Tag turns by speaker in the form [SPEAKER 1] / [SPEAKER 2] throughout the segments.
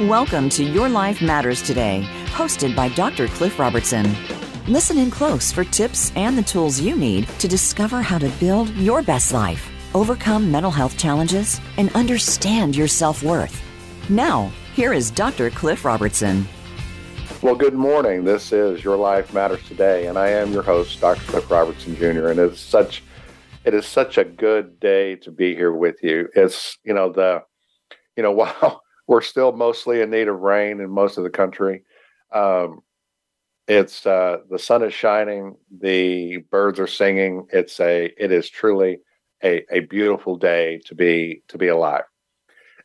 [SPEAKER 1] Welcome to Your Life Matters Today, hosted by Dr. Cliff Robertson. Listen in close for tips and the tools you need to discover how to build your best life, overcome mental health challenges, and understand your self worth. Now, here is Dr. Cliff Robertson.
[SPEAKER 2] Well, good morning. This is Your Life Matters Today, and I am your host, Dr. Cliff Robertson Jr. And it's such it is such a good day to be here with you. It's you know the you know while we're still mostly in need of rain in most of the country, um, it's uh, the sun is shining, the birds are singing. It's a it is truly a, a beautiful day to be to be alive.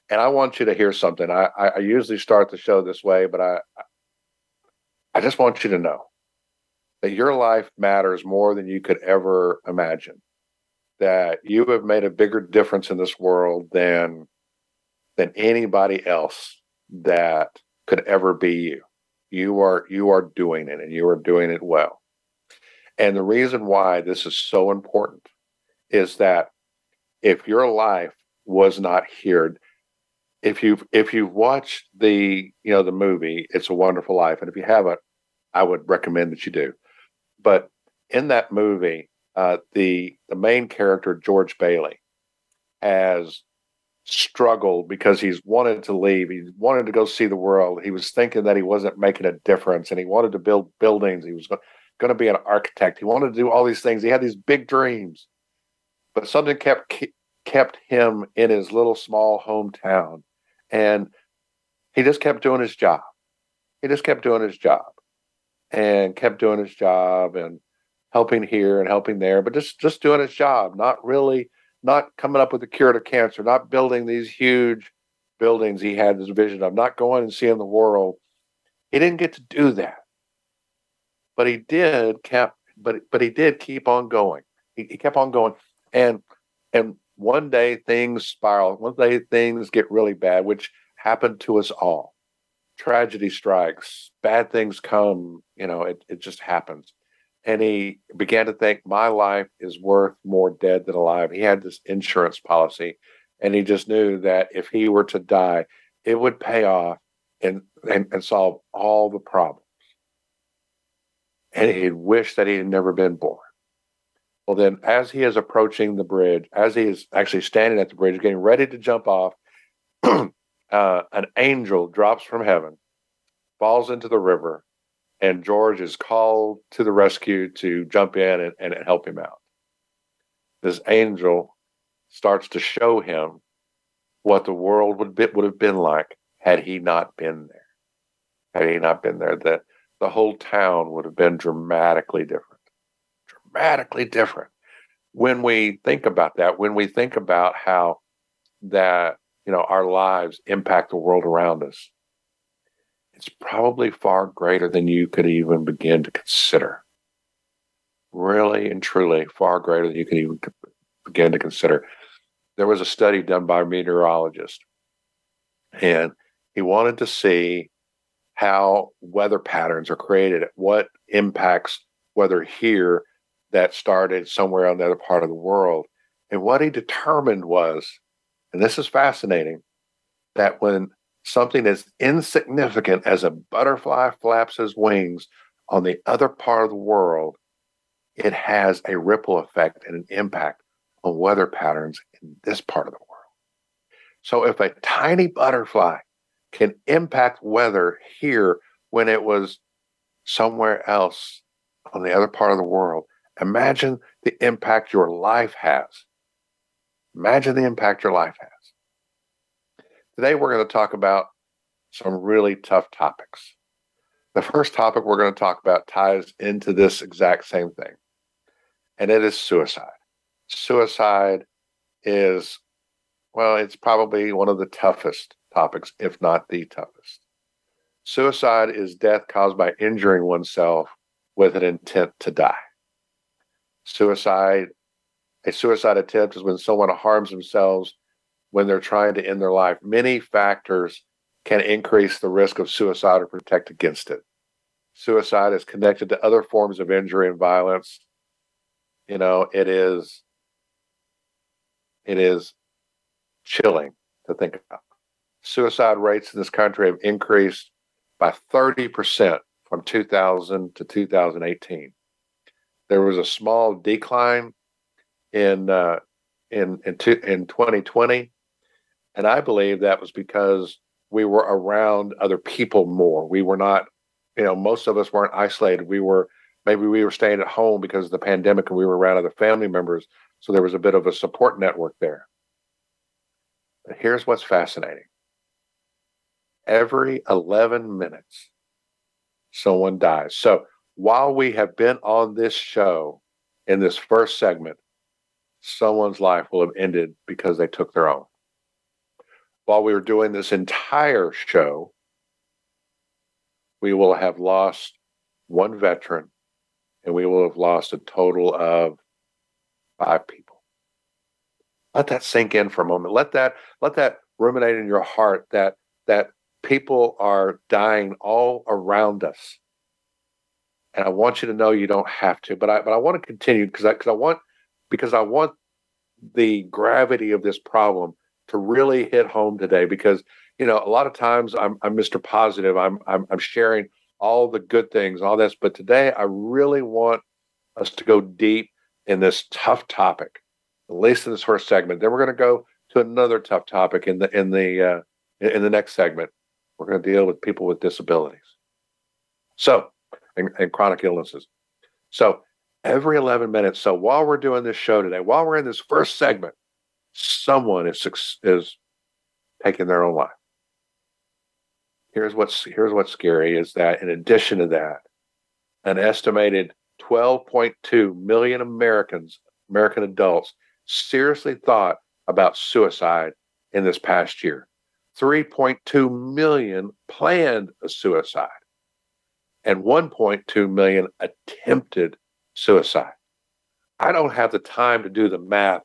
[SPEAKER 2] And I want you to hear something. I, I usually start the show this way, but I I just want you to know that your life matters more than you could ever imagine. That you have made a bigger difference in this world than than anybody else that could ever be you. You are you are doing it and you are doing it well. And the reason why this is so important is that if your life was not here, if you've if you've watched the you know the movie It's a Wonderful Life, and if you haven't, I would recommend that you do. But in that movie, uh, the the main character George Bailey has struggled because he's wanted to leave. He wanted to go see the world. He was thinking that he wasn't making a difference, and he wanted to build buildings. He was going to be an architect. He wanted to do all these things. He had these big dreams, but something kept kept him in his little small hometown, and he just kept doing his job. He just kept doing his job, and kept doing his job, and helping here and helping there, but just just doing his job, not really not coming up with a cure to cancer, not building these huge buildings he had this vision of, not going and seeing the world. He didn't get to do that. But he did kept but but he did keep on going. He, he kept on going. And and one day things spiral. One day things get really bad, which happened to us all. Tragedy strikes, bad things come, you know, it, it just happens and he began to think my life is worth more dead than alive. He had this insurance policy, and he just knew that if he were to die, it would pay off and and, and solve all the problems. And he wished that he had never been born. Well, then, as he is approaching the bridge, as he is actually standing at the bridge, getting ready to jump off, uh, an angel drops from heaven, falls into the river, and George is called to the rescue to jump in and, and help him out. This angel starts to show him what the world would be, would have been like had he not been there. Had he not been there, that the whole town would have been dramatically different. Dramatically different. When we think about that, when we think about how that you know our lives impact the world around us, it's probably far greater than you could even begin to consider. Really and truly, far greater than you could even begin to consider. There was a study done by a meteorologist, and he wanted to see how weather patterns are created, what impacts weather here that started somewhere on the other part of the world. And what he determined was, and this is fascinating, that when something as insignificant as a butterfly flaps his wings on the other part of the world, it has a ripple effect and an impact on weather patterns in this part of the world. So if a tiny butterfly can impact weather here when it was somewhere else on the other part of the world, imagine the impact your life has. Imagine the impact your life has. Today, we're going to talk about some really tough topics. The first topic we're going to talk about ties into this exact same thing, and it is suicide. Suicide is, well, it's probably one of the toughest topics, if not the toughest. Suicide is death caused by injuring oneself with an intent to die. Suicide, a suicide attempt is when someone harms themselves when they're trying to end their life. Many factors can increase the risk of suicide or protect against it. Suicide is connected to other forms of injury and violence. You know, it is it is chilling to think about. suicide rates in this country have increased by 30% from 2000 to 2018. There was a small decline in uh, in in, in 2020, and I believe that was because we were around other people more. We were not, you know, most of us weren't isolated. We were maybe we were staying at home because of the pandemic and we were around other family members, so there was a bit of a support network there. But here's what's fascinating. Every 11 minutes, someone dies. So while we have been on this show in this first segment, someone's life will have ended because they took their own. While we were doing this entire show, we will have lost one veteran and we will have lost a total of five people. Let that sink in for a moment. Let that let that ruminate in your heart that that people are dying all around us. And I want you to know you don't have to, but I but I want to continue because I because I want because I want the gravity of this problem to really hit home today because you know a lot of times I'm I'm Mr. Positive I'm I'm, I'm sharing all the good things all this but today I really want us to go deep in this tough topic at least in this first segment then we're going to go to another tough topic in the in the uh, in the next segment we're going to deal with people with disabilities so and, and chronic illnesses so every 11 minutes. So while we're doing this show today, while we're in this first segment, someone is is taking their own life. Here's what's here's what's scary is that in addition to that, an estimated 12.2 million Americans, American adults, seriously thought about suicide in this past year. 3.2 million planned a suicide, and 1.2 million attempted suicide. I don't have the time to do the math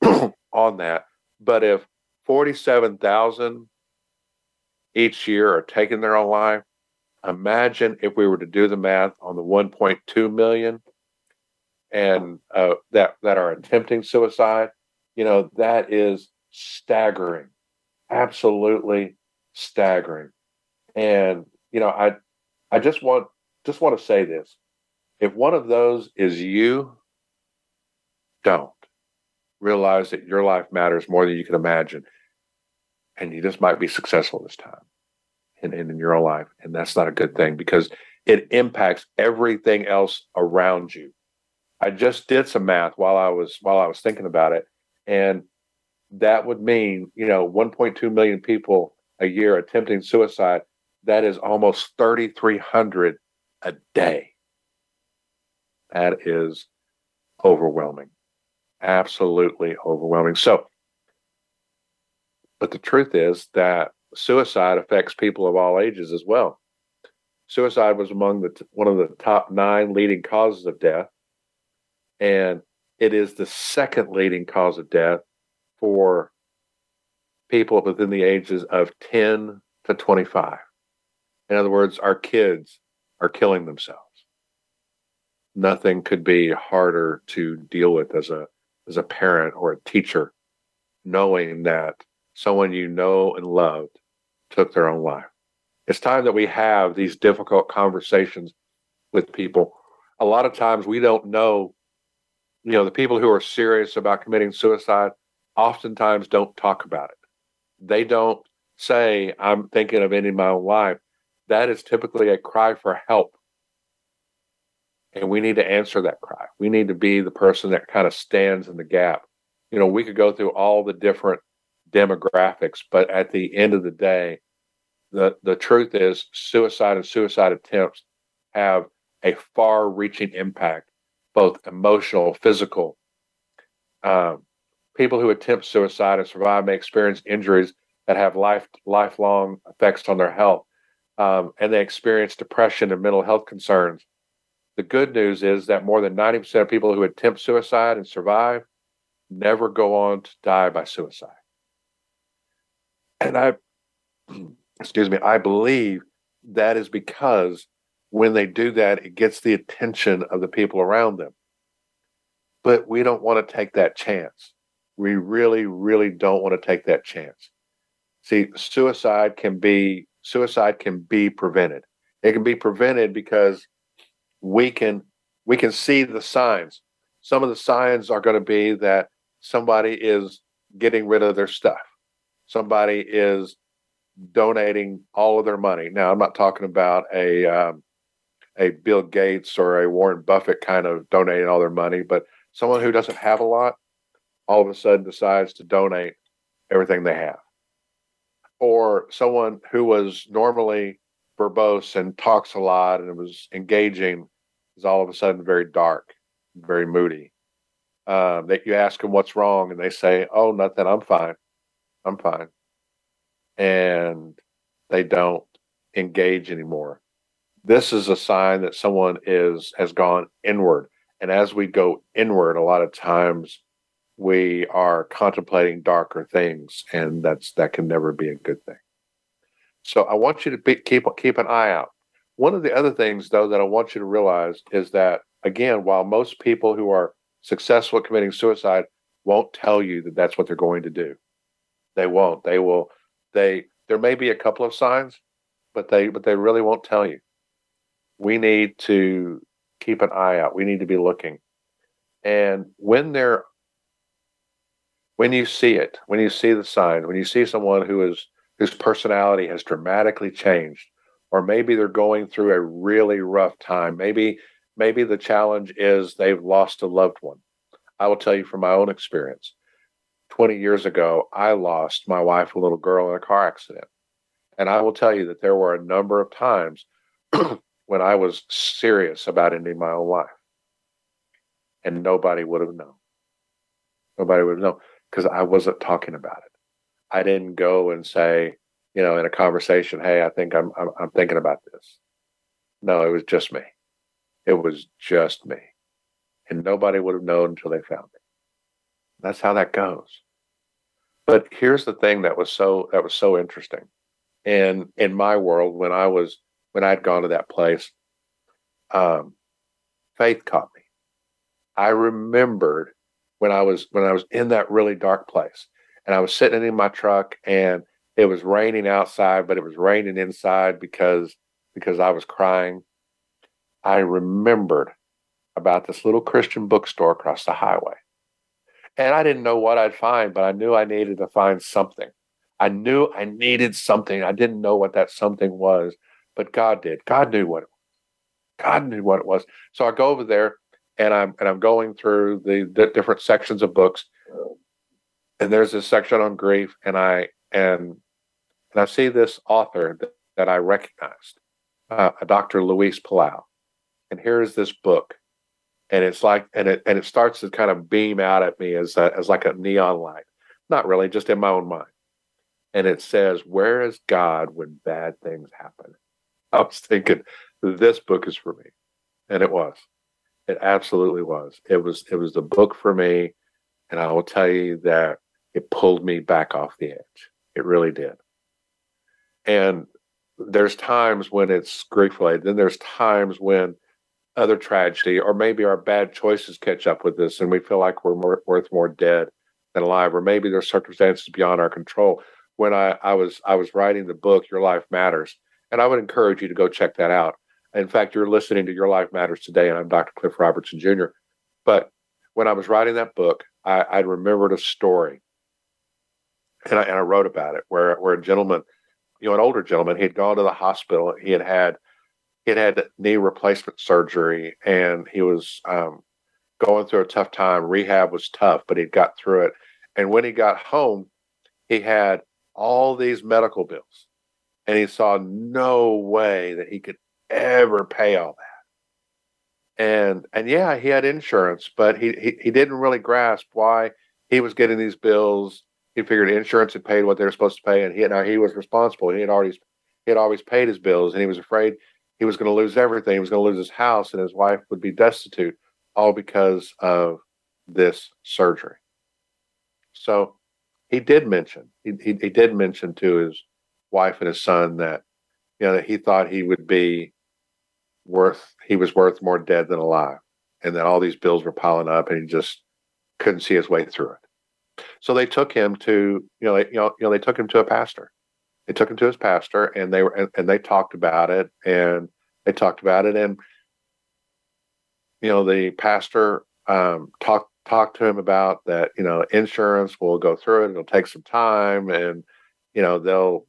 [SPEAKER 2] on that, but if 47,000 each year are taking their own life, imagine if we were to do the math on the 1.2 million and uh, that that are attempting suicide, you know, that is staggering. Absolutely staggering. And you know, I I just want just want to say this. If one of those is you, don't. Realize that your life matters more than you can imagine. And you just might be successful this time in, in, in your own life. And that's not a good thing because it impacts everything else around you. I just did some math while I was while I was thinking about it. And that would mean, you know, 1.2 million people a year attempting suicide. That is almost 3,300 a day. That is overwhelming. Absolutely overwhelming. So, but the truth is that suicide affects people of all ages as well. Suicide was among the one of the top nine leading causes of death, and it is the second leading cause of death for people within the ages of 10 to 25. In other words, our kids are killing themselves nothing could be harder to deal with as a as a parent or a teacher knowing that someone you know and loved took their own life. It's time that we have these difficult conversations with people. A lot of times we don't know you know the people who are serious about committing suicide oftentimes don't talk about it. They don't say i'm thinking of ending my own life. That is typically a cry for help and we need to answer that cry. We need to be the person that kind of stands in the gap. You know, we could go through all the different demographics, but at the end of the day, the, the truth is suicide and suicide attempts have a far reaching impact, both emotional, physical. Um, people who attempt suicide and survive may experience injuries that have life lifelong effects on their health. Um, and they experience depression and mental health concerns the good news is that more than 90% of people who attempt suicide and survive never go on to die by suicide. And I, excuse me, I believe that is because when they do that, it gets the attention of the people around them. But we don't want to take that chance. We really, really don't want to take that chance. See, suicide can be suicide can be prevented. It can be prevented because we can we can see the signs. Some of the signs are going to be that somebody is getting rid of their stuff. Somebody is donating all of their money. Now, I'm not talking about a um, a Bill Gates or a Warren Buffett kind of donating all their money, but someone who doesn't have a lot all of a sudden decides to donate everything they have. Or someone who was normally verbose and talks a lot and it was engaging is all of a sudden very dark, very moody. Um, that you ask them what's wrong and they say, "Oh, nothing. I'm fine. I'm fine," and they don't engage anymore. This is a sign that someone is has gone inward, and as we go inward, a lot of times we are contemplating darker things, and that's that can never be a good thing. So I want you to be, keep keep an eye out. One of the other things, though, that I want you to realize is that again, while most people who are successful at committing suicide won't tell you that that's what they're going to do, they won't. They will. They there may be a couple of signs, but they but they really won't tell you. We need to keep an eye out. We need to be looking. And when they're when you see it, when you see the sign, when you see someone who is whose personality has dramatically changed, or maybe they're going through a really rough time, maybe maybe the challenge is they've lost a loved one. I will tell you from my own experience. 20 years ago, I lost my wife, a little girl, in a car accident. And I will tell you that there were a number of times when I was serious about ending my own life. And nobody would have known. Nobody would have known because I wasn't talking about it. I didn't go and say, you know, in a conversation, "Hey, I think I'm I'm, I'm thinking about this." No, it was just me. It was just me, and nobody would have known until they found me. That's how that goes. But here's the thing that was so that was so interesting, and in my world, when I was when I'd gone to that place, um, faith caught me. I remembered when I was when I was in that really dark place and I was sitting in my truck and it was raining outside, but it was raining inside because because I was crying. I remembered about this little Christian bookstore across the highway. And I didn't know what I'd find, but I knew I needed to find something. I knew I needed something. I didn't know what that something was, but God did. God knew what it was. God knew what it was. So I go over there and I'm and I'm going through the, the different sections of books, and there's this section on grief, and I and and I see this author that, that I recognized, uh, a Dr. Luis Palau, and here is this book, and it's like and it and it starts to kind of beam out at me as a, as like a neon light, not really, just in my own mind, and it says, "Where is God when bad things happen?" I was thinking, this book is for me, and it was. It absolutely was. It was it was the book for me, and I will tell you that it pulled me back off the edge. It really did. And there's times when it's grief related. Then there's times when other tragedy or maybe our bad choices catch up with us and we feel like we're more, worth more dead than alive or maybe there's circumstances beyond our control when I, I was i was writing the book your life matters and i would encourage you to go check that out in fact, you're listening to Your Life Matters today, and I'm Dr. Cliff Robertson Jr. But when I was writing that book, I, I remembered a story, and I, and I wrote about it, where where a gentleman, you know, an older gentleman, he had gone to the hospital. He had had he had had knee replacement surgery, and he was um, going through a tough time. Rehab was tough, but he got through it. And when he got home, he had all these medical bills, and he saw no way that he could ever pay all that. And and yeah, he had insurance, but he, he he didn't really grasp why he was getting these bills. He figured insurance had paid what they were supposed to pay, and he now he was responsible. He had already he had always paid his bills, and he was afraid he was going to lose everything. He was going to lose his house, and his wife would be destitute, all because of this surgery. So he did mention he, he, he did mention to his wife and his son that you know that he thought he would be worth he was worth more dead than alive and that all these bills were piling up and he just couldn't see his way through it so they took him to you know they, you know you know they took him to a pastor They took him to his pastor, and they were and, and they talked about it, and they talked about it, and you know the pastor um, talked talked to him about that. You know, insurance will go through it. It'll take some time, and you know they'll.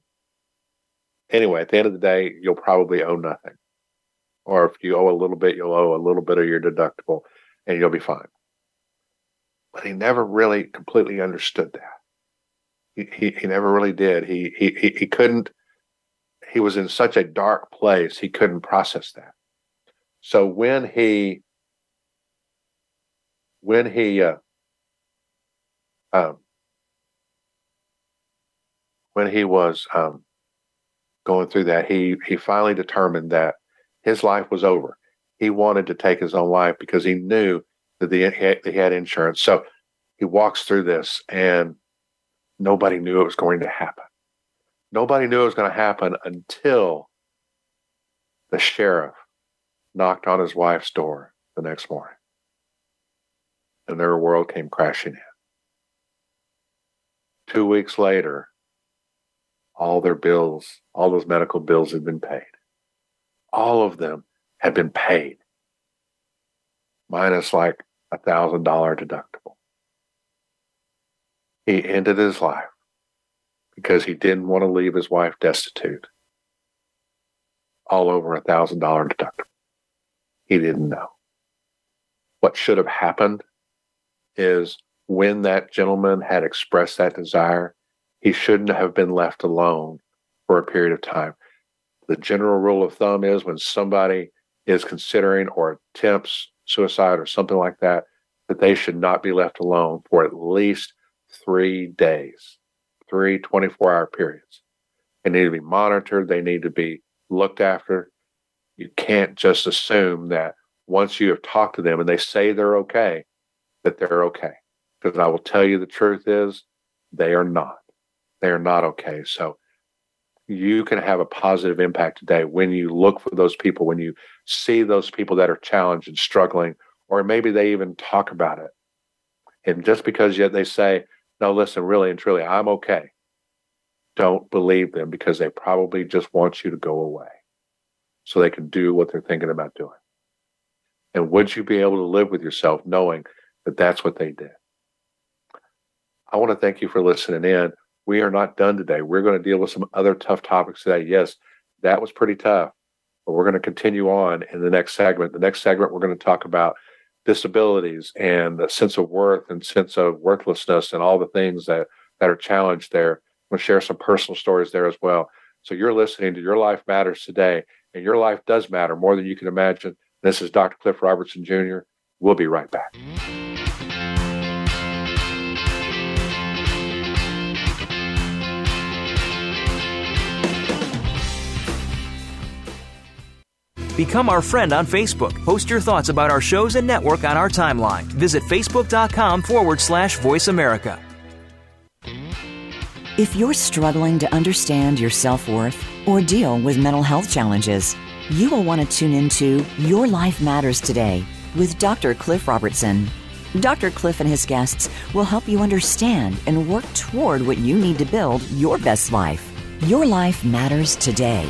[SPEAKER 2] Anyway, at the end of the day, you'll probably owe nothing, or if you owe a little bit, you'll owe a little bit of your deductible, and you'll be fine. But he never really completely understood that. He, he, he never really did. He, he he he couldn't. He was in such a dark place. He couldn't process that. So when he when he uh, um, when he was um, going through that, he he finally determined that his life was over. He wanted to take his own life because he knew that the, he had insurance. So he walks through this, and nobody knew it was going to happen. Nobody knew it was going to happen until the sheriff knocked on his wife's door the next morning and their world came crashing in. Two weeks later, all their bills, all those medical bills had been paid. All of them had been paid, minus like a thousand dollar deductible. He ended his life because he didn't want to leave his wife destitute. All over a thousand dollar deductible. He didn't know. What should have happened is when that gentleman had expressed that desire, he shouldn't have been left alone for a period of time. The general rule of thumb is when somebody is considering or attempts suicide or something like that, that they should not be left alone for at least three days, three 24 hour periods. They need to be monitored, they need to be looked after. You can't just assume that once you have talked to them and they say they're okay, that they're okay. Because I will tell you the truth is they are not. They are not okay. So you can have a positive impact today when you look for those people, when you see those people that are challenged and struggling, or maybe they even talk about it. And just because yet they say, no, listen, really and truly, I'm okay. Don't believe them because they probably just want you to go away so they can do what they're thinking about doing. And would you be able to live with yourself knowing that that's what they did. I want to thank you for listening in. We are not done today. We're going to deal with some other tough topics today. Yes, that was pretty tough, but we're going to continue on in the next segment. The next segment, we're going to talk about disabilities and the sense of worth and sense of worthlessness and all the things that, that are challenged there. I'm going to share some personal stories there as well. So you're listening to Your Life Matters today, and your life does matter more than you can imagine. This is Dr. Cliff Robertson Jr. We'll be right back.
[SPEAKER 3] Become our friend on Facebook. Post your thoughts about our shows and network on our timeline. Visit facebook.com forward slash voice America.
[SPEAKER 1] If you're struggling to understand your self worth or deal with mental health challenges, you will want to tune into Your Life Matters Today with Dr. Cliff Robertson. Dr. Cliff and his guests will help you understand and work toward what you need to build your best life. Your life matters today.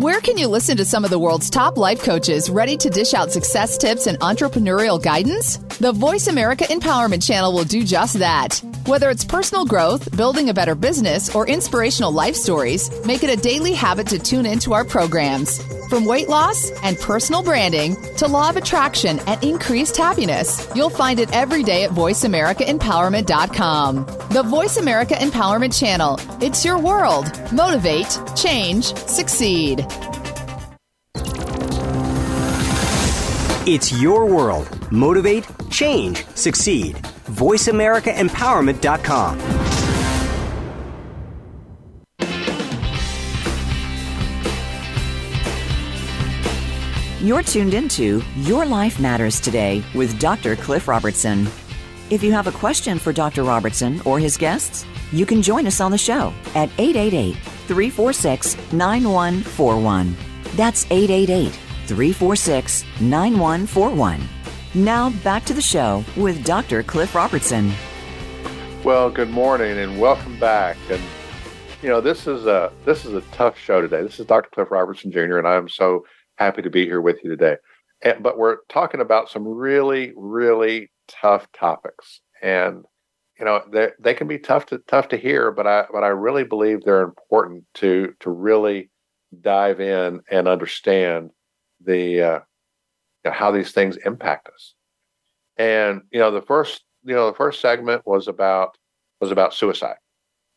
[SPEAKER 4] Where can you listen to some of the world's top life coaches ready to dish out success tips and entrepreneurial guidance? The Voice America Empowerment Channel will do just that. Whether it's personal growth, building a better business, or inspirational life stories, make it a daily habit to tune into our programs. From weight loss and personal branding to law of attraction and increased happiness, you'll find it every day at VoiceAmericaEmpowerment.com. The Voice America Empowerment Channel. It's your world. Motivate, change, succeed.
[SPEAKER 5] It's your world. Motivate, change, succeed voiceamericaempowerment.com.
[SPEAKER 1] You're tuned into Your Life Matters Today with Dr. Cliff Robertson. If you have a question for Dr. Robertson or his guests, you can join us on the show at 888 346 9141. That's 888 346 9141 now back to the show with Dr. Cliff Robertson.
[SPEAKER 2] Well, good morning and welcome back. And you know, this is a this is a tough show today. This is Dr. Cliff Robertson Jr. and I'm so happy to be here with you today. And, but we're talking about some really, really tough topics, and you know they they can be tough to tough to hear, but I but I really believe they're important to to really dive in and understand the uh, you know, how these things impact us. And you know the first you know the first segment was about was about suicide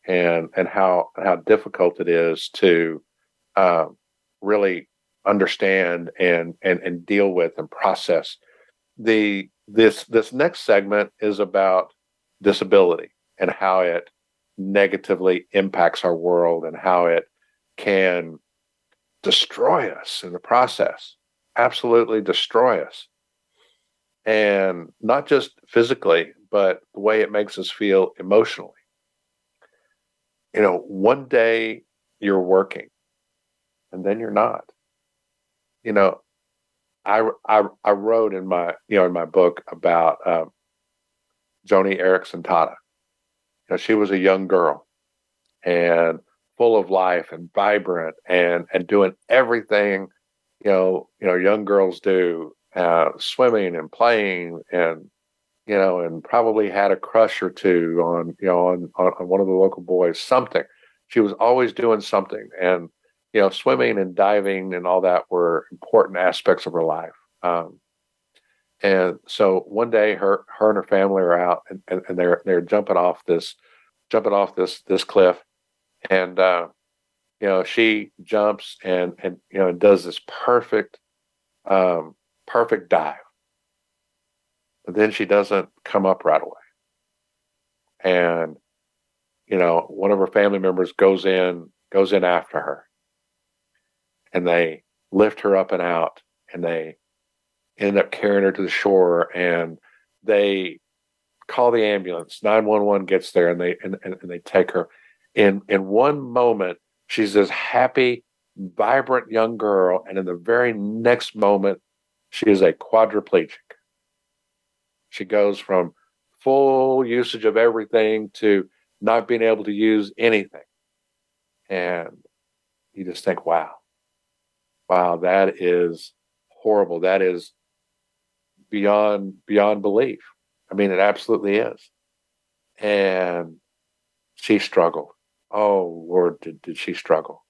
[SPEAKER 2] and and how how difficult it is to um, really understand and and and deal with and process. The this this next segment is about disability and how it negatively impacts our world and how it can destroy us in the process absolutely destroy us. And not just physically but the way it makes us feel emotionally. You know one day you're working and then you're not. You know, I, I, I wrote in my, you know, in my book about um, Joni Eareckson Tada. You know, she was a young girl and full of life and vibrant and, and doing everything, you know, you know, young girls do, uh, swimming and playing and, you know, and probably had a crush or two on, you know, on, on one of the local boys, something. She was always doing something. And, you know, swimming and diving and all that were important aspects of her life. Um, and so one day, her her and her family are out, and, and, and they're they're jumping off this jumping off this this cliff, and uh, you know she jumps and and you know does this perfect um, perfect dive, but then she doesn't come up right away, and you know one of her family members goes in goes in after her. And they lift her up and out and they end up carrying her to the shore and they call the ambulance. 911 gets there and they and, and, and they take her in in one moment she's this happy vibrant young girl and in the very next moment she is a quadriplegic she goes from full usage of everything to not being able to use anything and you just think wow wow, that is horrible. That is beyond beyond belief. I mean, it absolutely is. And she struggled. Oh Lord, did, did she struggle?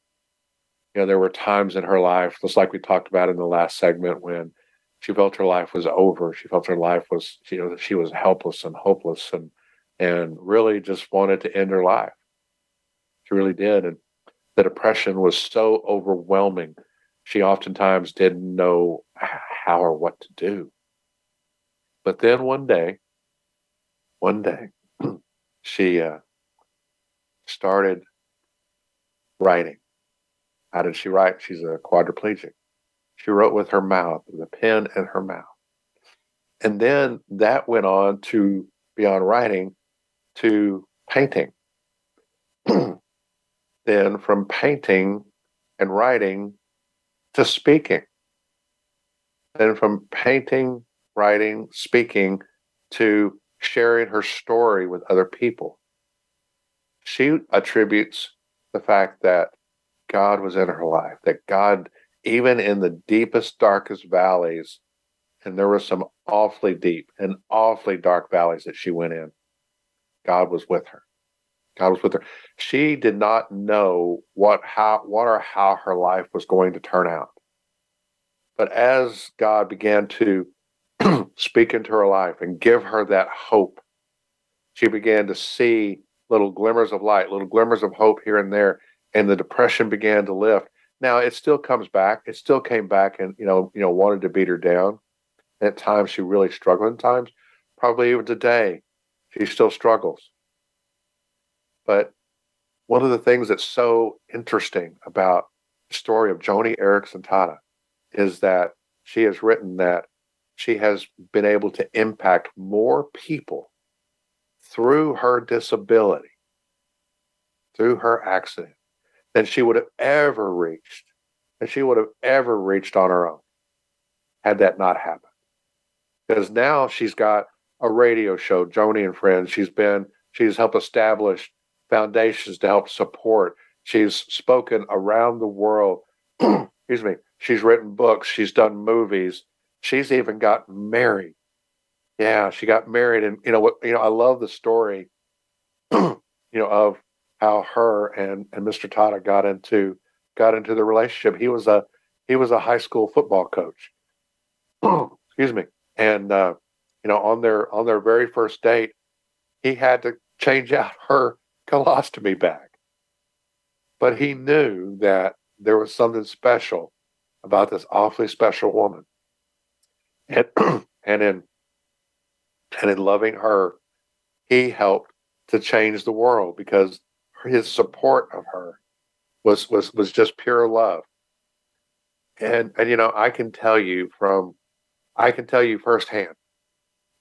[SPEAKER 2] You know, there were times in her life, just like we talked about in the last segment, when she felt her life was over. She felt her life was, you know, she was helpless and hopeless and and really just wanted to end her life. She really did. And the depression was so overwhelming she oftentimes didn't know how or what to do. But then one day, one day, she uh, started writing. How did she write? She's a quadriplegic. She wrote with her mouth, with a pen in her mouth. And then that went on to beyond writing to painting. then from painting and writing to speaking. Then from painting, writing, speaking to sharing her story with other people. She attributes the fact that God was in her life, that God, even in the deepest, darkest valleys, and there were some awfully deep and awfully dark valleys that she went in, God was with her. God was with her. She did not know what how what or how her life was going to turn out. But as God began to speak into her life and give her that hope, she began to see little glimmers of light, little glimmers of hope here and there, and the depression began to lift. Now it still comes back. It still came back and you know, you know, wanted to beat her down. At times she really struggled. At times, probably even today, she still struggles. But one of the things that's so interesting about the story of Joni Eareckson Tada is that she has written that she has been able to impact more people through her disability, through her accident, than she would have ever reached, than she would have ever reached on her own had that not happened. Because now she's got a radio show, Joni and Friends. She's been, she's helped establish foundations to help support. She's spoken around the world. Excuse me. She's written books. She's done movies. She's even got married. Yeah, she got married, and you know what? You know, I love the story. you know of how her and and Mr. Tada got into got into the relationship. He was a he was a high school football coach. Excuse me, and uh, you know on their on their very first date, he had to change out her colostomy bag, but he knew that there was something special about this awfully special woman, and and in and in loving her, he helped to change the world because his support of her was was was just pure love. And and you know, I can tell you from I can tell you firsthand,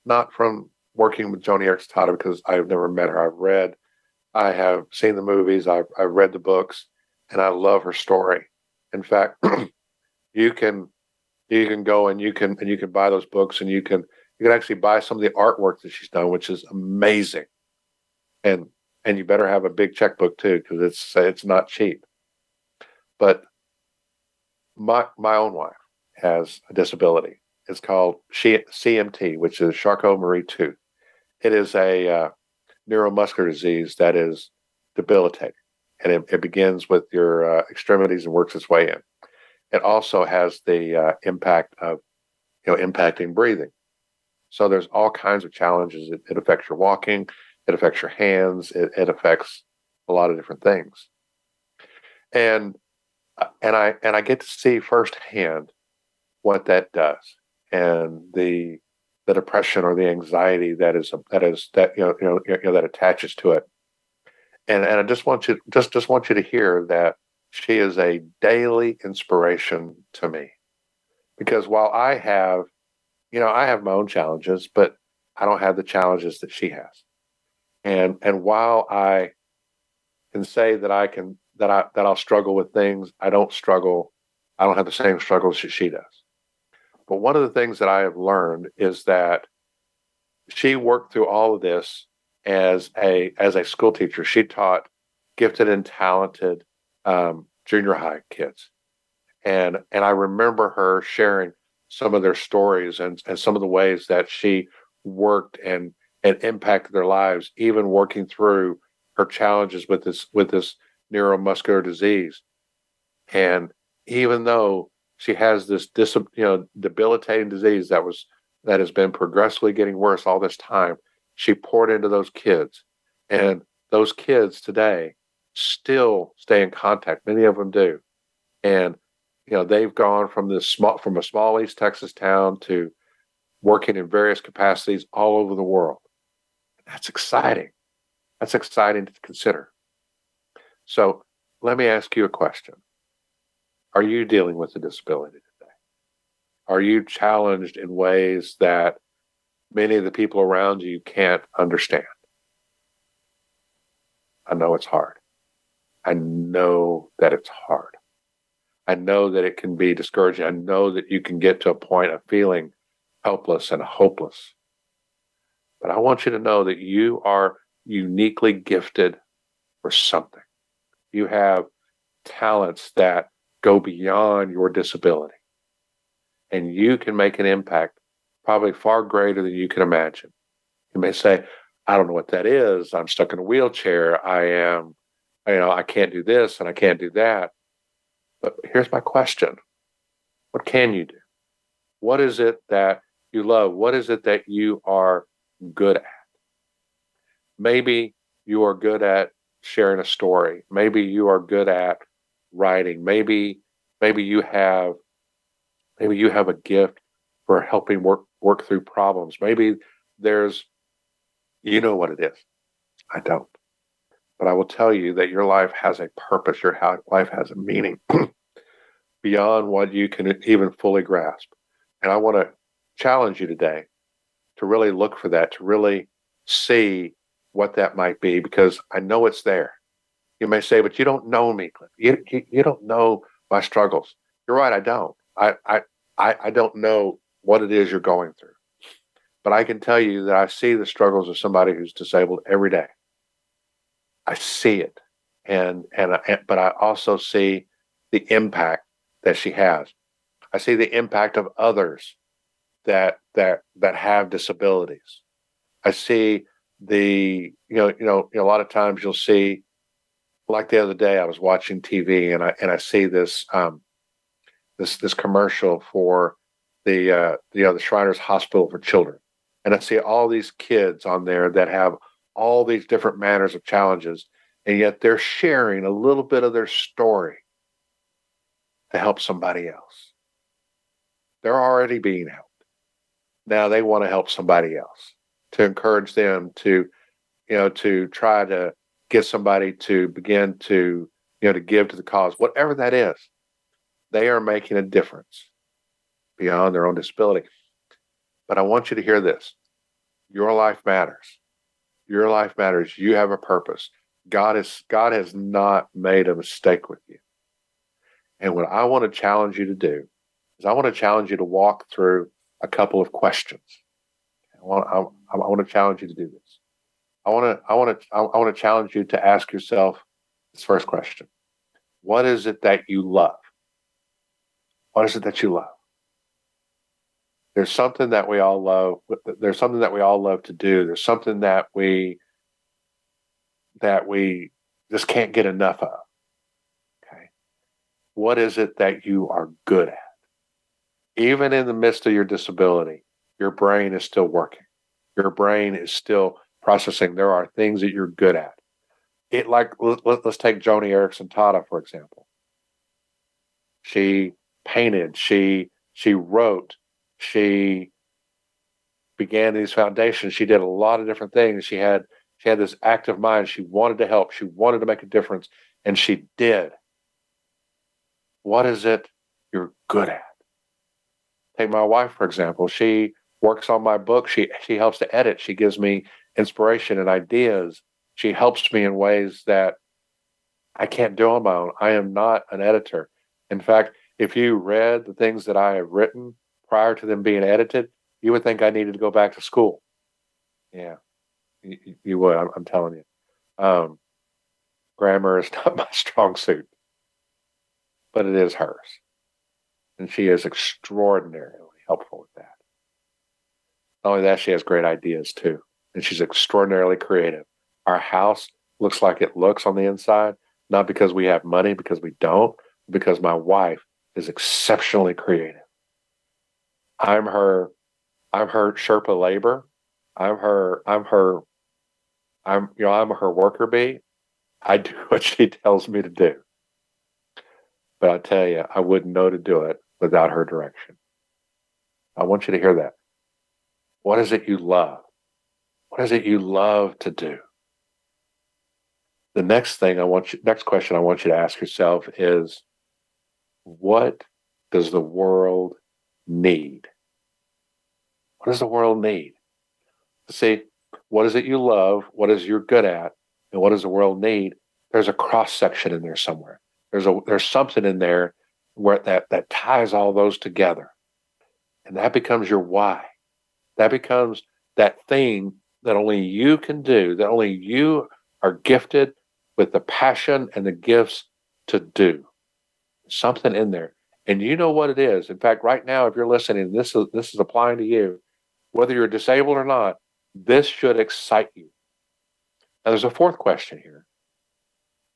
[SPEAKER 2] not from working with Joni Eareckson Tada because I've never met her. I've read, I have seen the movies, I've I've read the books, and I love her story. In fact, you can you can go and you can and you can buy those books and you can you can actually buy some of the artwork that she's done, which is amazing. And and you better have a big checkbook too because it's it's not cheap. But my my own wife has a disability. It's called CMT, which is Charcot-Marie-Tooth. It is a uh, neuromuscular disease that is debilitating, and it, it begins with your uh, extremities and works its way in. It also has the uh, impact of you know impacting breathing. So there's all kinds of challenges. It, it affects your walking it affects your hands it, it affects a lot of different things. And uh, and i and i get to see firsthand what that does and the the depression or the anxiety that is that is that you know you know, you know that attaches to it. And and i just want you just just want you to hear that she is a daily inspiration to me. Because while i have you know i have my own challenges but i don't have the challenges that she has and and while I can say that I can that I that I'll struggle with things, I don't struggle. I don't have the same struggles that she does. But one of the things that I have learned is that she worked through all of this as a as a school teacher. She taught gifted and talented um, junior high kids, and and I remember her sharing some of their stories and and some of the ways that she worked and and impacted their lives, even working through her challenges with this with this neuromuscular disease. And even though she has this dis, you know debilitating disease that was that has been progressively getting worse all this time, she poured into those kids, and those kids today still stay in contact. Many of them do, and you know they've gone from this small from a small East Texas town to working in various capacities all over the world. That's exciting. That's exciting to consider. So let me ask you a question. Are you dealing with a disability today? Are you challenged in ways that many of the people around you can't understand? I know it's hard. I know that it's hard. I know that it can be discouraging. I know that you can get to a point of feeling helpless and hopeless. But I want you to know that you are uniquely gifted for something. You have talents that go beyond your disability. And you can make an impact probably far greater than you can imagine. You may say, I don't know what that is. I'm stuck in a wheelchair. I am, you know, I can't do this and I can't do that. But here's my question What can you do? What is it that you love? What is it that you are good at. Maybe you are good at sharing a story. Maybe you are good at writing. Maybe maybe you have maybe you have a gift for helping work work through problems. Maybe there's you know what it is. I don't. But I will tell you that your life has a purpose. Your life has a meaning beyond what you can even fully grasp. And I want to challenge you today to really look for that, to really see what that might be, because I know it's there. You may say, but you don't know me. You, you, you don't know my struggles. You're right, I don't. I, I, I, I don't know what it is you're going through. But I can tell you that I see the struggles of somebody who's disabled every day. I see it. And, and, and but I also see the impact that she has. I see the impact of others that that that have disabilities. I see the you know you know, you know a lot of times you'll see like the other day I was watching TV and I and I see this um this this commercial for the uh you know the Shriners Hospital for Children and I see all these kids on there that have all these different manners of challenges and yet they're sharing a little bit of their story to help somebody else. They're already being helped. Now they want to help somebody else to encourage them to, you know, to try to get somebody to begin to, you know, to give to the cause, whatever that is. They are making a difference beyond their own disability. But I want you to hear this your life matters. Your life matters. You have a purpose. God is God has not made a mistake with you. And what I want to challenge you to do is I want to challenge you to walk through a couple of questions. I want, I, I want to challenge you to do this. I want to, I want to, I want to challenge you to ask yourself this first question: What is it that you love? What is it that you love? There's something that we all love. There's something that we all love to do. There's something that we that we just can't get enough of. What is it that you are good at? Even in the midst of your disability, your brain is still working. Your brain is still processing. There are things that you're good at. It like let, us take Joni Eareckson Tada for example. She painted. She she wrote. She began these foundations. She did a lot of different things. She had she had this active mind. She wanted to help. She wanted to make a difference, and she did. What is it you're good at? Take my wife, for example. She works on my book. She she helps to edit. She gives me inspiration and ideas. She helps me in ways that I can't do on my own. I am not an editor. In fact, if you read the things that I have written prior to them being edited, you would think I needed to go back to school. Yeah, you, you would. I'm, I'm, telling you. Um, grammar is not my strong suit but it is hers. And she is extraordinarily helpful with that. Not only that, she has great ideas too. And she's extraordinarily creative. Our house looks like it looks on the inside, not because we have money, because we don't, because my wife is exceptionally creative. I'm her, I'm her Sherpa labor. I'm her, I'm her, I'm, you know, I'm her worker bee. I do what she tells me to do. But I tell you, I wouldn't know to do it without her direction. I want you to hear that. What is it you love? What is it you love to do? The next thing I want you, next question I want you to ask yourself is what does the world need? What does the world need? See, what is it you love? What is you're good at? And what does the world need? There's a cross section in there somewhere. There's a there's something in there where that that ties all those together. And that becomes your why. That becomes that thing that only you can do, that only you are gifted with the passion and the gifts to do. Something in there. And you know what it is. In fact, right now, if you're listening, this is this is applying to you, whether you're disabled or not, this should excite you. Now there's a fourth question here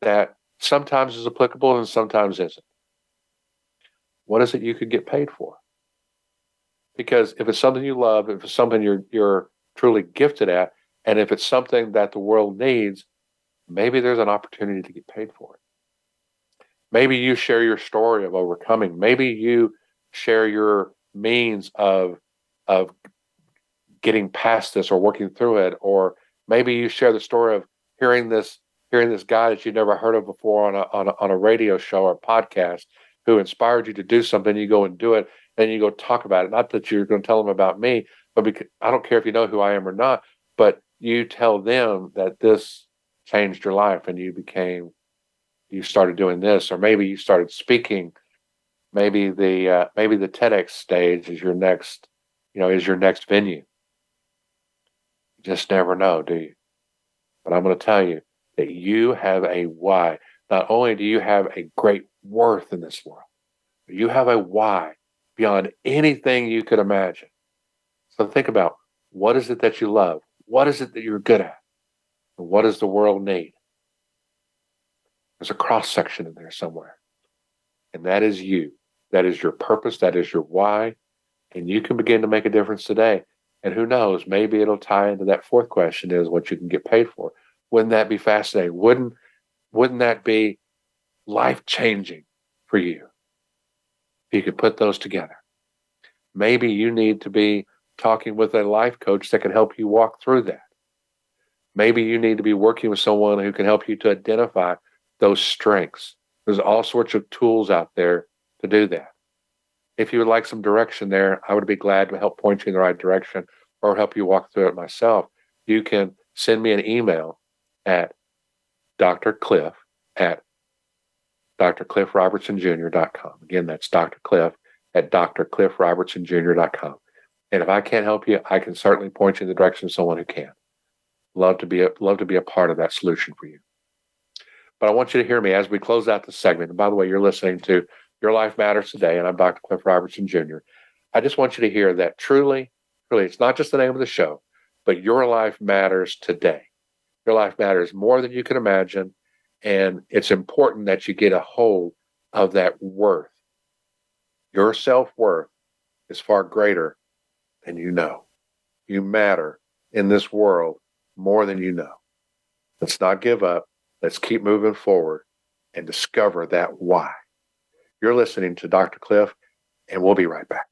[SPEAKER 2] that sometimes is applicable and sometimes isn't. What is it you could get paid for? Because if it's something you love, if it's something you're you're truly gifted at, and if it's something that the world needs, maybe there's an opportunity to get paid for it. Maybe you share your story of overcoming. Maybe you share your means of of getting past this or working through it, or maybe you share the story of hearing this hearing this guy that you never heard of before on a, on a, on a radio show or podcast who inspired you to do something, you go and do it, and you go talk about it. Not that you're going to tell them about me, but because I don't care if you know who I am or not, but you tell them that this changed your life and you became, you started doing this, or maybe you started speaking. Maybe the uh, maybe the TEDx stage is your next, you know, is your next venue. You just never know, do you? But I'm going to tell you that you have a why. Not only do you have a great worth in this world, but you have a why beyond anything you could imagine. So think about what is it that you love? What is it that you're good at? And what does the world need? There's a cross section in there somewhere. And that is you. That is your purpose. That is your why. And you can begin to make a difference today. And who knows, maybe it'll tie into that fourth question is what you can get paid for. Wouldn't that be fascinating? Wouldn't wouldn't that be life changing for you? If you could put those together. Maybe you need to be talking with a life coach that can help you walk through that. Maybe you need to be working with someone who can help you to identify those strengths. There's all sorts of tools out there to do that. If you would like some direction there, I would be glad to help point you in the right direction or help you walk through it myself. You can send me an email at Dr. Cliff at drcliffrobertsonjr.com. Again, that's Dr. Cliff at drcliffrobertsonjr.com. And if I can't help you, I can certainly point you in the direction of someone who can. Love to be a, love to be a part of that solution for you. But I want you to hear me as we close out the segment. And by the way, you're listening to Your Life Matters Today, and I'm Dr. Cliff Robertson Jr. I just want you to hear that truly, truly, it's not just the name of the show, but your life matters today. Your life matters more than you can imagine. And it's important that you get a hold of that worth. Your self worth is far greater than you know. You matter in this world more than you know. Let's not give up. Let's keep moving forward and discover that why. You're listening to Dr. Cliff, and we'll be right back.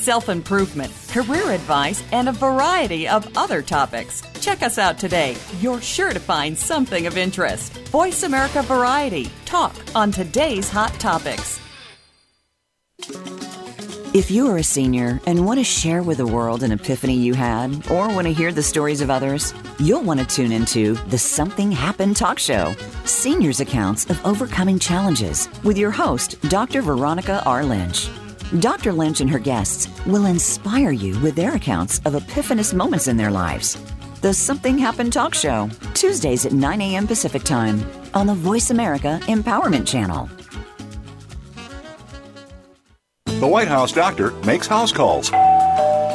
[SPEAKER 1] self improvement, career advice, and a variety of other topics. Check us out today. You're sure to find something of interest. Voice America Variety. Talk on today's hot topics. If you are a senior and want to share with the world an epiphany you had, or want to hear the stories of others, you'll want to tune into the Something Happened talk show, Seniors Accounts of Overcoming Challenges, with your host, Dr. Veronica R. Lynch. Dr. Lynch and her guests will inspire you with their accounts of epiphanous moments in their lives. The Something Happened talk show, Tuesdays at 9 a.m. Pacific Time on the Voice America Empowerment Channel.
[SPEAKER 6] The White House doctor makes house calls.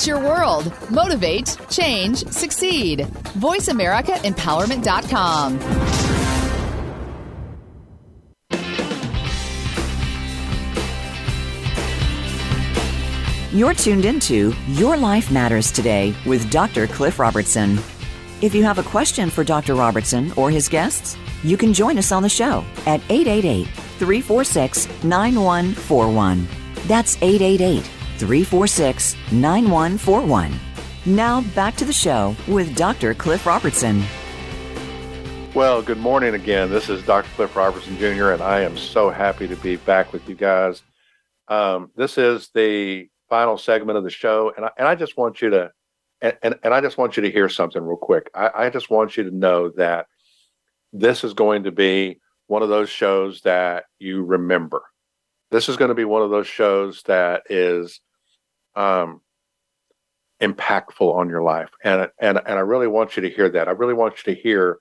[SPEAKER 4] It's your world. Motivate, change, succeed. VoiceAmericaEmpowerment.com.
[SPEAKER 1] You're tuned into Your Life Matters Today with Dr. Cliff Robertson. If you have a question for Dr. Robertson or his guests, you can join us on the show at 888 346 9141. That's 888 346 9141. Now back to the show with Dr. Cliff Robertson.
[SPEAKER 2] Well, good morning again. This is Dr. Cliff Robertson Jr., and I am so happy to be back with you guys. Um, this is the final segment of the show, and I, and I just want you to and, and, and I just want you to hear something real quick. I, I just want you to know that this is going to be one of those shows that you remember. This is going to be one of those shows that is um, impactful on your life, and and and I really want you to hear that. I really want you to hear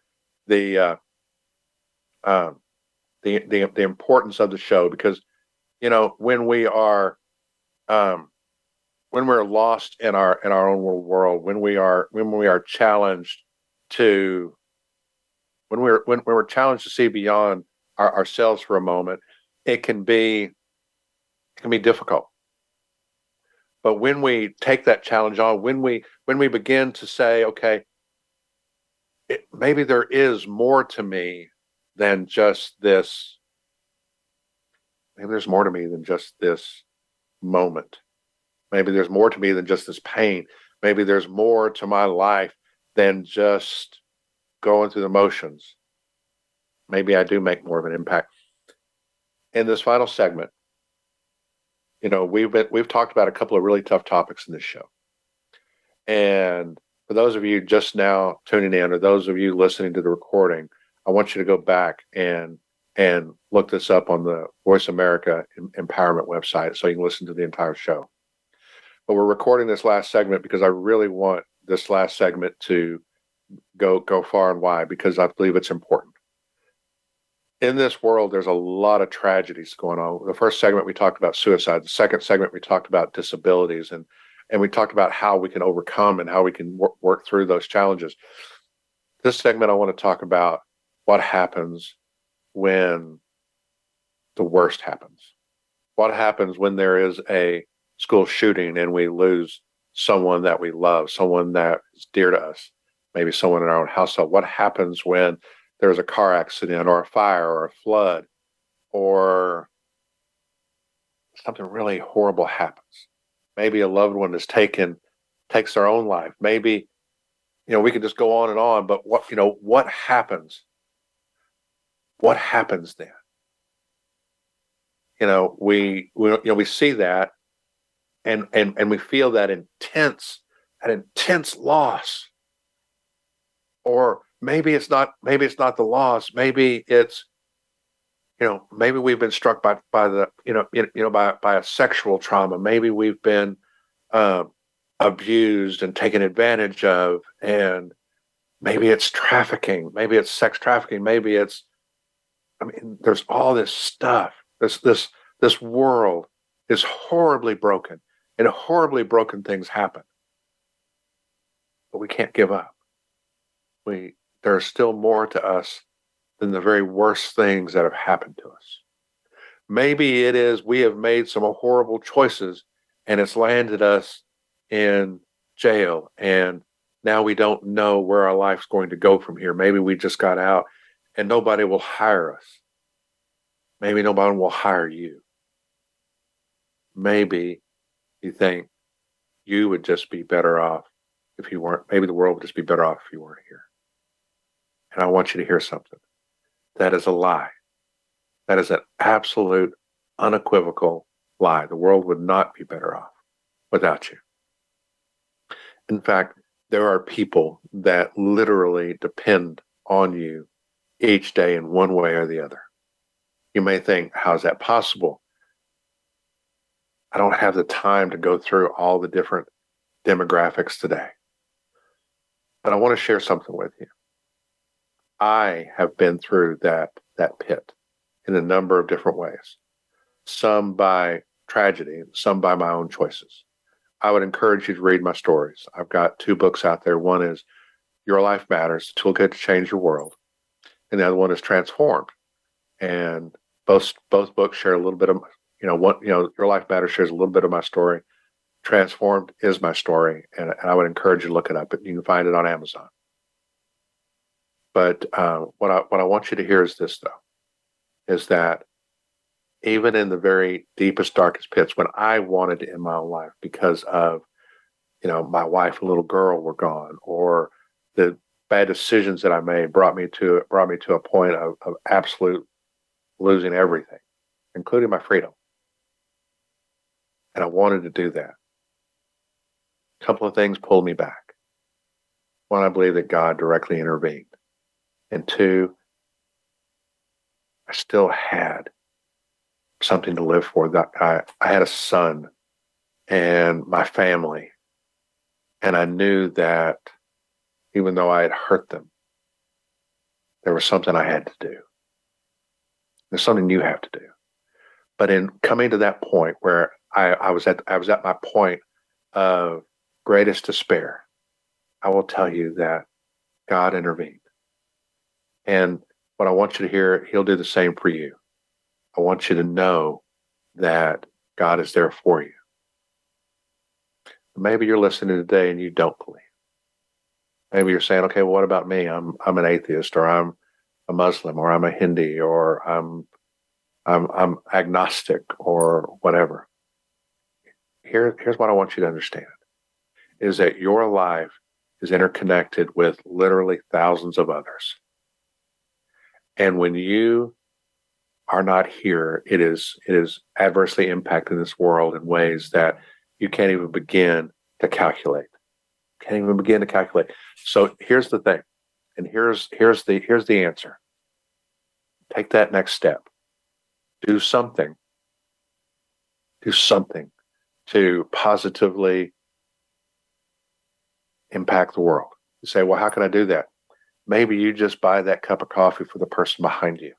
[SPEAKER 2] the uh, um, the, the the importance of the show because you know when we are um, when we're lost in our in our own world, when we are when we are challenged to when we're when, when we're challenged to see beyond our, ourselves for a moment, it can be it can be difficult. But when we take that challenge on, when we when we begin to say, okay, it, maybe there is more to me than just this. Maybe there's more to me than just this moment Maybe there's more to me than just this pain. Maybe there's more to my life than just going through the motions. Maybe I do make more of an impact. In this final segment, you know, we've been we've talked about a couple of really tough topics in this show. And for those of you just now tuning in, or those of you listening to the recording, I want you to go back and and look this up on the Voice America Empowerment website so you can listen to the entire show. But we're recording this last segment because I really want this last segment to go go far and wide because I believe it's important. In this world, there's a lot of tragedies going on. The first segment we talked about suicide. The second segment we talked about disabilities and and we talked about how we can overcome and how we can work, work through those challenges. This segment, I want to talk about what happens when the worst happens. What happens when there is a school shooting and we lose someone that we love, someone that is dear to us, maybe someone in our own household? What happens when there's a car accident or a fire or a flood or something really horrible happens? Maybe a loved one is taken, takes their own life. Maybe, you know, we could just go on and on, but what, you know, what happens? What happens then? You know, we, we you know, we see that and and and we feel that intense that intense loss or maybe it's not maybe it's not the loss. Maybe it's you know maybe we've been struck by by the you know you know by by a sexual trauma. Maybe we've been uh, abused and taken advantage of and maybe it's trafficking. Maybe it's sex trafficking. Maybe it's i mean there's all this stuff. This this this world is horribly broken and horribly broken things happen. But we can't give up. We there's still more to us than the very worst things that have happened to us. Maybe it is we have made some horrible choices and it's landed us in jail and now we don't know where our life's going to go from here. Maybe we just got out and nobody will hire us. Maybe nobody will hire you. Maybe you think you would just be better off if you weren't, maybe the world would just be better off if you weren't here. And I want you to hear something. That is a lie. That is an absolute, unequivocal lie. The world would not be better off without you. In fact, there are people that literally depend on you each day in one way or the other. You may think, how is that possible? I don't have the time to go through all the different demographics today. But I want to share something with you. I have been through that that pit in a number of different ways. Some by tragedy, some by my own choices. I would encourage you to read my stories. I've got two books out there. One is Your Life Matters, Toolkit to Change Your World. And the other one is Transformed. And both both books share a little bit of you know, what you know, Your Life Matters shares a little bit of my story. Transformed is my story, and, and I would encourage you to look it up. You can find it on Amazon. But uh, what I what I want you to hear is this, though, is that even in the very deepest, darkest pits, when I wanted to end my own life because of, you know, my wife and little girl were gone, or the bad decisions that I made brought me to brought me to a point of, of absolute losing everything, including my freedom. And I wanted to do that. a couple of things pulled me back. One, I believe that God directly intervened. And two, I still had something to live for. That I, I had a son and my family. And I knew that even though I had hurt them, there was something I had to do. There's something you have to do. But in coming to that point where I, I was at I was at my point of greatest despair, I will tell you that God intervened. And what I want you to hear, he'll do the same for you. I want you to know that God is there for you. Maybe you're listening today and you don't believe. Maybe you're saying, okay, well, what about me? I'm I'm an atheist or I'm a Muslim or I'm a Hindi or I'm I'm I'm agnostic or whatever. Here, here's what I want you to understand is that your life is interconnected with literally thousands of others. And when you are not here, it is it is adversely impacting this world in ways that you can't even begin to calculate. Can't even begin to calculate. So here's the thing, and here's here's the here's the answer. Take that next step. Do something. Do something to positively impact the world. You say, well, how can I do that? Maybe you just buy that cup of coffee for the person behind you.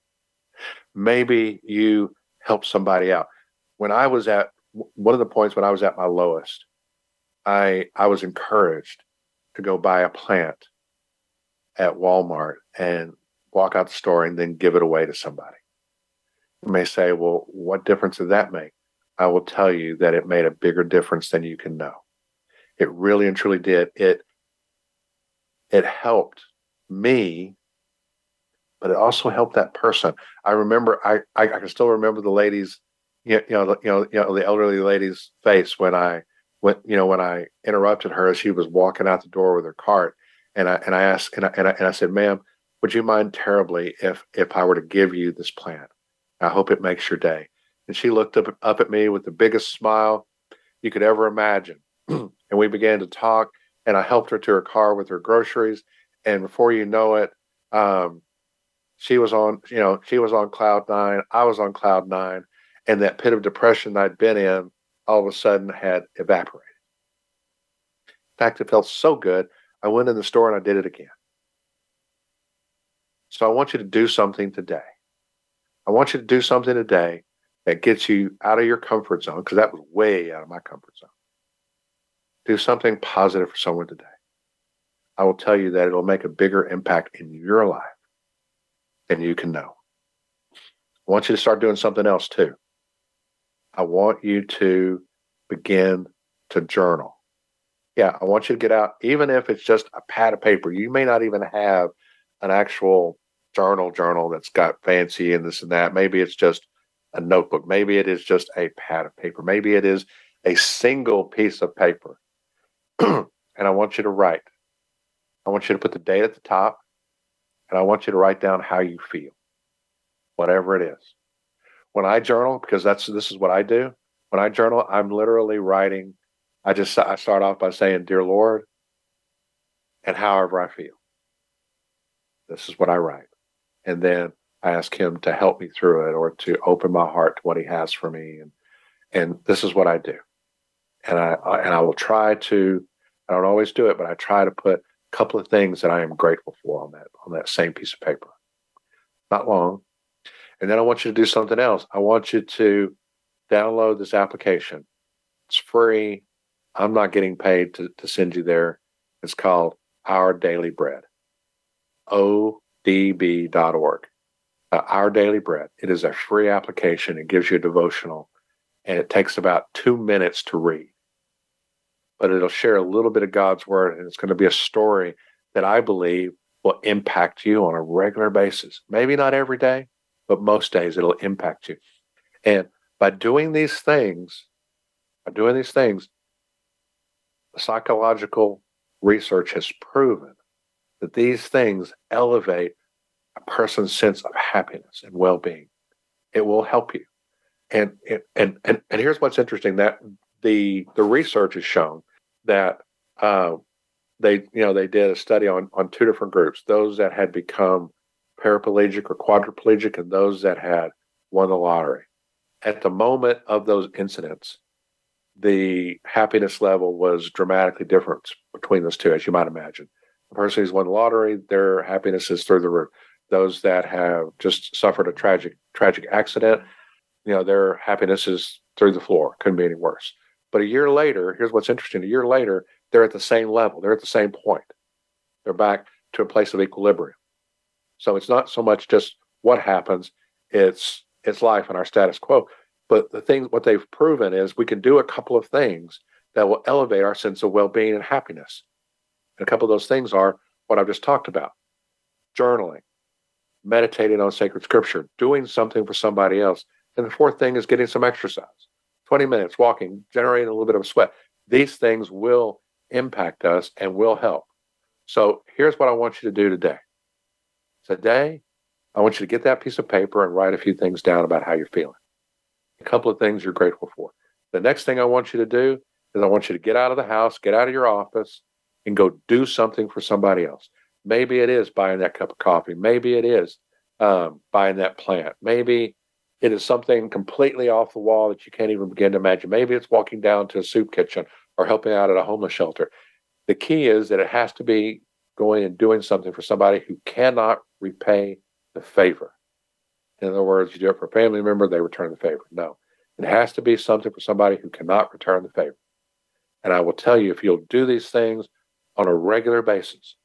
[SPEAKER 2] Maybe you help somebody out. When I was at one of the points when I was at my lowest, I I was encouraged to go buy a plant at Walmart and walk out the store and then give it away to somebody. You may say, well, what difference did that make? I will tell you that it made a bigger difference than you can know. It really and truly did. It it helped me, but it also helped that person. I remember I I, I can still remember the ladies, you know, you know, you know, the elderly lady's face when I when you know when I interrupted her as she was walking out the door with her cart, and I and I asked and I and I, and I said, "Ma'am, would you mind terribly if if I were to give you this plant? I hope it makes your day." And she looked up up at me with the biggest smile you could ever imagine, and we began to talk. And I helped her to her car with her groceries, and before you know it, um, she was on you know she was on cloud nine. I was on cloud nine, and that pit of depression I'd been in all of a sudden had evaporated. In fact, it felt so good. I went in the store and I did it again. So I want you to do something today. I want you to do something today that gets you out of your comfort zone, because that was way out of my comfort zone. Do something positive for someone today. I will tell you that it'll make a bigger impact in your life than you can know. I want you to start doing something else too. I want you to begin to journal. Yeah, I want you to get out, even if it's just a pad of paper. You may not even have an actual journal journal that's got fancy and this and that. Maybe it's just a notebook. Maybe it is just a pad of paper. Maybe it is a single piece of paper. and I want you to write. I want you to put the date at the top, and I want you to write down how you feel, whatever it is when I journal, because that's this is what I do. When I journal, I'm literally writing. I just I start off by saying, "Dear Lord," and however I feel. This is what I write, and then I ask Him to help me through it or to open my heart to what He has for me, and and this is what I do. And I, I and I will try to. I don't always do it, but I try to put couple of things that I am grateful for on that on that same piece of paper. Not long, and then I want you to do something else. I want you to download this application. It's free. I'm not getting paid to, to send you there. It's called Our Daily Bread. ODB.org. Uh, Our Daily Bread. It is a free application. It gives you a devotional and it takes about two minutes to read. But it'll share a little bit of God's word and it's going to be a story that I believe will impact you on a regular basis. Maybe not every day, but most days it'll impact you. And by doing these things, by doing these things, psychological research has proven that these things elevate a person's sense of happiness and well-being. It will help you. And and and and here's what's interesting that the the research has shown that uh, they you know they did a study on on two different groups: those that had become paraplegic or quadriplegic, and those that had won the lottery. At the moment of those incidents, the happiness level was dramatically different between those two, as you might imagine. The person who's won the lottery, their happiness is through the roof. Those that have just suffered a tragic tragic accident, you know, their happiness is through the floor. Couldn't be any worse. But a year later, here's what's interesting: a year later, they're at the same level. They're at the same point. They're back to a place of equilibrium. So it's not so much just what happens; it's it's life and our status quo. But the thing, what they've proven is we can do a couple of things that will elevate our sense of well-being and happiness. And a couple of those things are what I've just talked about: journaling, meditating on sacred scripture, doing something for somebody else, and the fourth thing is getting some exercise. 20 minutes walking, generating a little bit of sweat. These things will impact us and will help. So here's what I want you to do today. Today, I want you to get that piece of paper and write a few things down about how you're feeling. A couple of things you're grateful for. The next thing I want you to do is I want you to get out of the house, get out of your office, and go do something for somebody else. Maybe it is buying that cup of coffee. Maybe it is um, buying that plant. Maybe it is something completely off the wall that you can't even begin to imagine. Maybe it's walking down to a soup kitchen or helping out at a homeless shelter. The key is that it has to be going and doing something for somebody who cannot repay the favor. In other words, you do it for a family member, they return the favor. No, it has to be something for somebody who cannot return the favor. And I will tell you, if you'll do these things on a regular basis,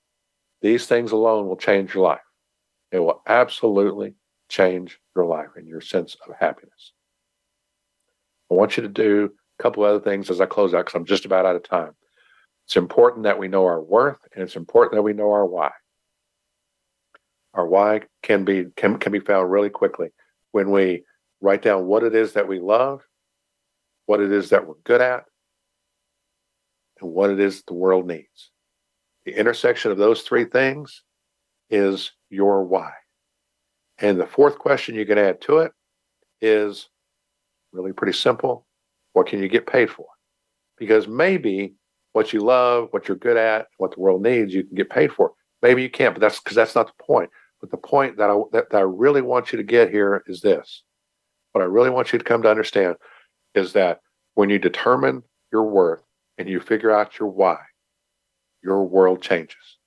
[SPEAKER 2] these things alone will change your life. It will absolutely change your life and your sense of happiness. I want you to do a couple other things as I close out because I'm just about out of time. It's important that we know our worth and it's important that we know our why. Our why can be can, can be found really quickly when we write down what it is that we love, what it is that we're good at, and what it is the world needs. The intersection of those three things is your why. And the fourth question you can add to it is really pretty simple. What can you get paid for? Because maybe what you love, what you're good at, what the world needs, you can get paid for. Maybe you can't, but that's because that's not the point. But the point that I that, that I really want you to get here is this. What I really want you to come to understand is that when you determine your worth and you figure out your why, your world changes.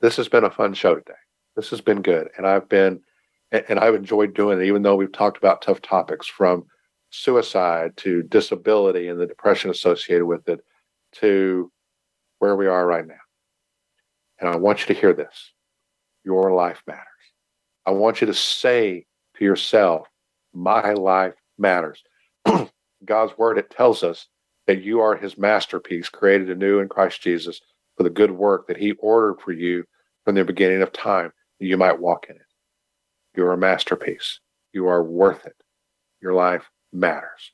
[SPEAKER 2] This has been a fun show today. This has been good. And I've been, and I've enjoyed doing it, even though we've talked about tough topics from suicide to disability and the depression associated with it to where we are right now. And I want you to hear this your life matters. I want you to say to yourself, my life matters. God's word, it tells us that you are his masterpiece, created anew in Christ Jesus for the good work that he ordered for you from the beginning of time you might walk in it. You're a masterpiece. You are worth it. Your life matters.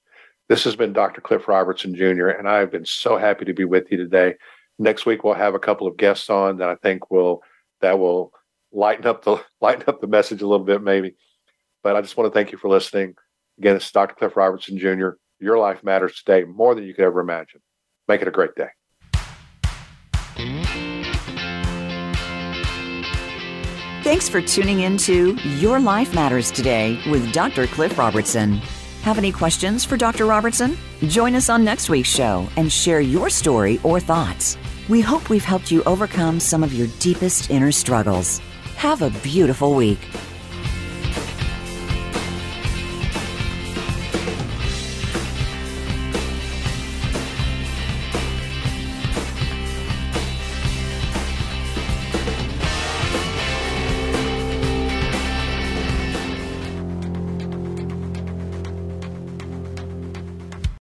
[SPEAKER 2] This has been Dr. Cliff Robertson Jr., and I've been so happy to be with you today. Next week we'll have a couple of guests on that I think will that will lighten up the lighten up the message a little bit, maybe. But I just want to thank you for listening. Again, it's Dr. Cliff Robertson Jr. Your life matters today more than you could ever imagine. Make it a great day.
[SPEAKER 1] Thanks for tuning in to Your Life Matters Today with Dr. Cliff Robertson. Have any questions for Dr. Robertson? Join us on next week's show and share your story or thoughts. We hope we've helped you overcome some of your deepest inner struggles. Have a beautiful week.